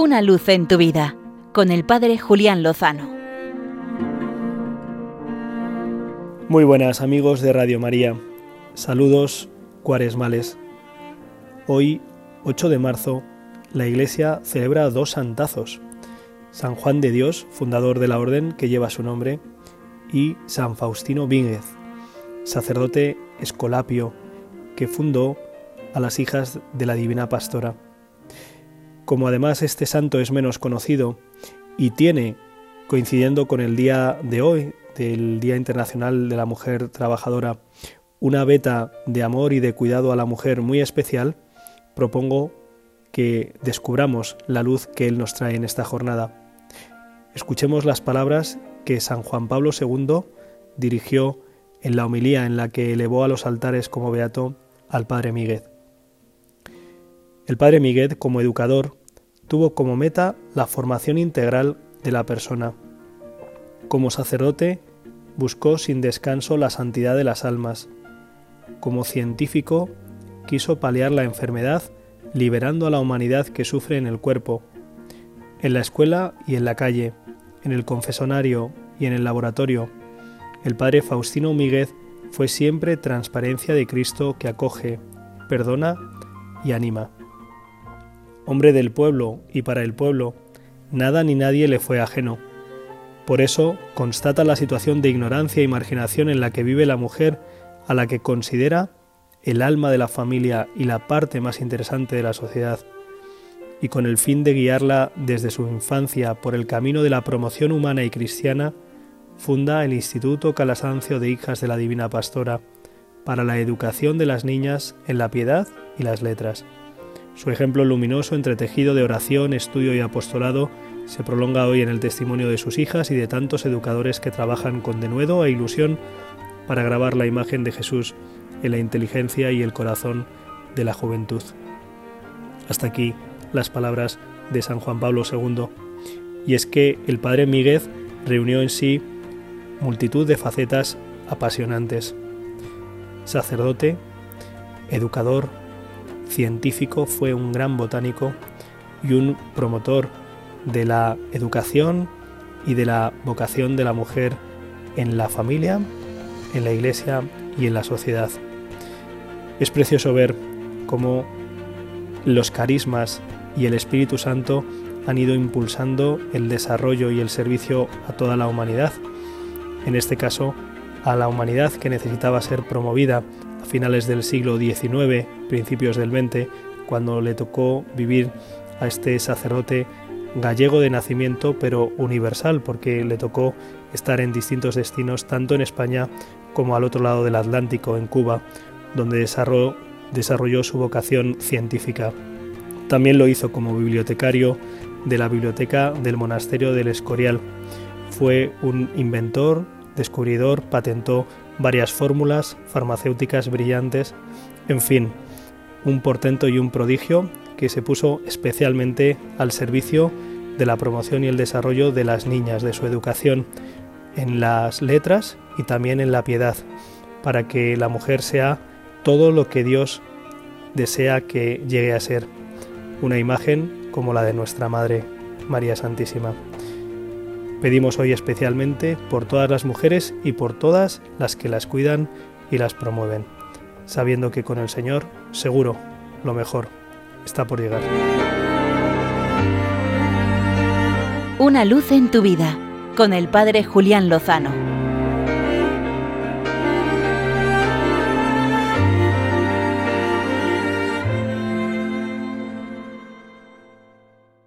Una luz en tu vida con el Padre Julián Lozano. Muy buenas amigos de Radio María. Saludos cuaresmales. Hoy, 8 de marzo, la Iglesia celebra dos santazos. San Juan de Dios, fundador de la orden que lleva su nombre, y San Faustino Vínguez, sacerdote escolapio que fundó a las hijas de la Divina Pastora. Como además este santo es menos conocido y tiene, coincidiendo con el día de hoy, del Día Internacional de la Mujer Trabajadora, una beta de amor y de cuidado a la mujer muy especial, propongo que descubramos la luz que Él nos trae en esta jornada. Escuchemos las palabras que San Juan Pablo II dirigió en la homilía en la que elevó a los altares como beato al padre Miguel. El padre Miguel, como educador, tuvo como meta la formación integral de la persona. Como sacerdote, buscó sin descanso la santidad de las almas. Como científico, quiso paliar la enfermedad liberando a la humanidad que sufre en el cuerpo. En la escuela y en la calle, en el confesonario y en el laboratorio, el padre Faustino Míguez fue siempre transparencia de Cristo que acoge, perdona y anima. Hombre del pueblo y para el pueblo, nada ni nadie le fue ajeno. Por eso constata la situación de ignorancia y marginación en la que vive la mujer a la que considera el alma de la familia y la parte más interesante de la sociedad, y con el fin de guiarla desde su infancia por el camino de la promoción humana y cristiana, funda el Instituto Calasancio de Hijas de la Divina Pastora para la educación de las niñas en la piedad y las letras. Su ejemplo luminoso, entretejido de oración, estudio y apostolado, se prolonga hoy en el testimonio de sus hijas y de tantos educadores que trabajan con denuedo e ilusión para grabar la imagen de Jesús en la inteligencia y el corazón de la juventud. Hasta aquí las palabras de San Juan Pablo II. Y es que el padre Míguez reunió en sí multitud de facetas apasionantes. Sacerdote, educador, científico, fue un gran botánico y un promotor de la educación y de la vocación de la mujer en la familia, en la iglesia y en la sociedad. Es precioso ver cómo los carismas y el Espíritu Santo han ido impulsando el desarrollo y el servicio a toda la humanidad en este caso a la humanidad que necesitaba ser promovida finales del siglo XIX, principios del XX, cuando le tocó vivir a este sacerdote gallego de nacimiento, pero universal, porque le tocó estar en distintos destinos, tanto en España como al otro lado del Atlántico, en Cuba, donde desarrolló, su vocación científica. También lo hizo como bibliotecario de la biblioteca del monasterio del Escorial. Fue un inventor, descubridor, patentó varias fórmulas farmacéuticas brillantes, en fin, un portento y un prodigio que se puso especialmente al servicio de la promoción y el desarrollo de las niñas, de su educación en las letras y también en la piedad, para que la mujer sea todo lo que Dios desea que llegue a ser, una imagen como la de nuestra Madre María Santísima. Pedimos hoy especialmente por todas las mujeres y por todas las que las cuidan y las promueven, sabiendo que con el Señor, seguro, lo mejor está por llegar. Una luz en tu vida, con el Padre Julián Lozano.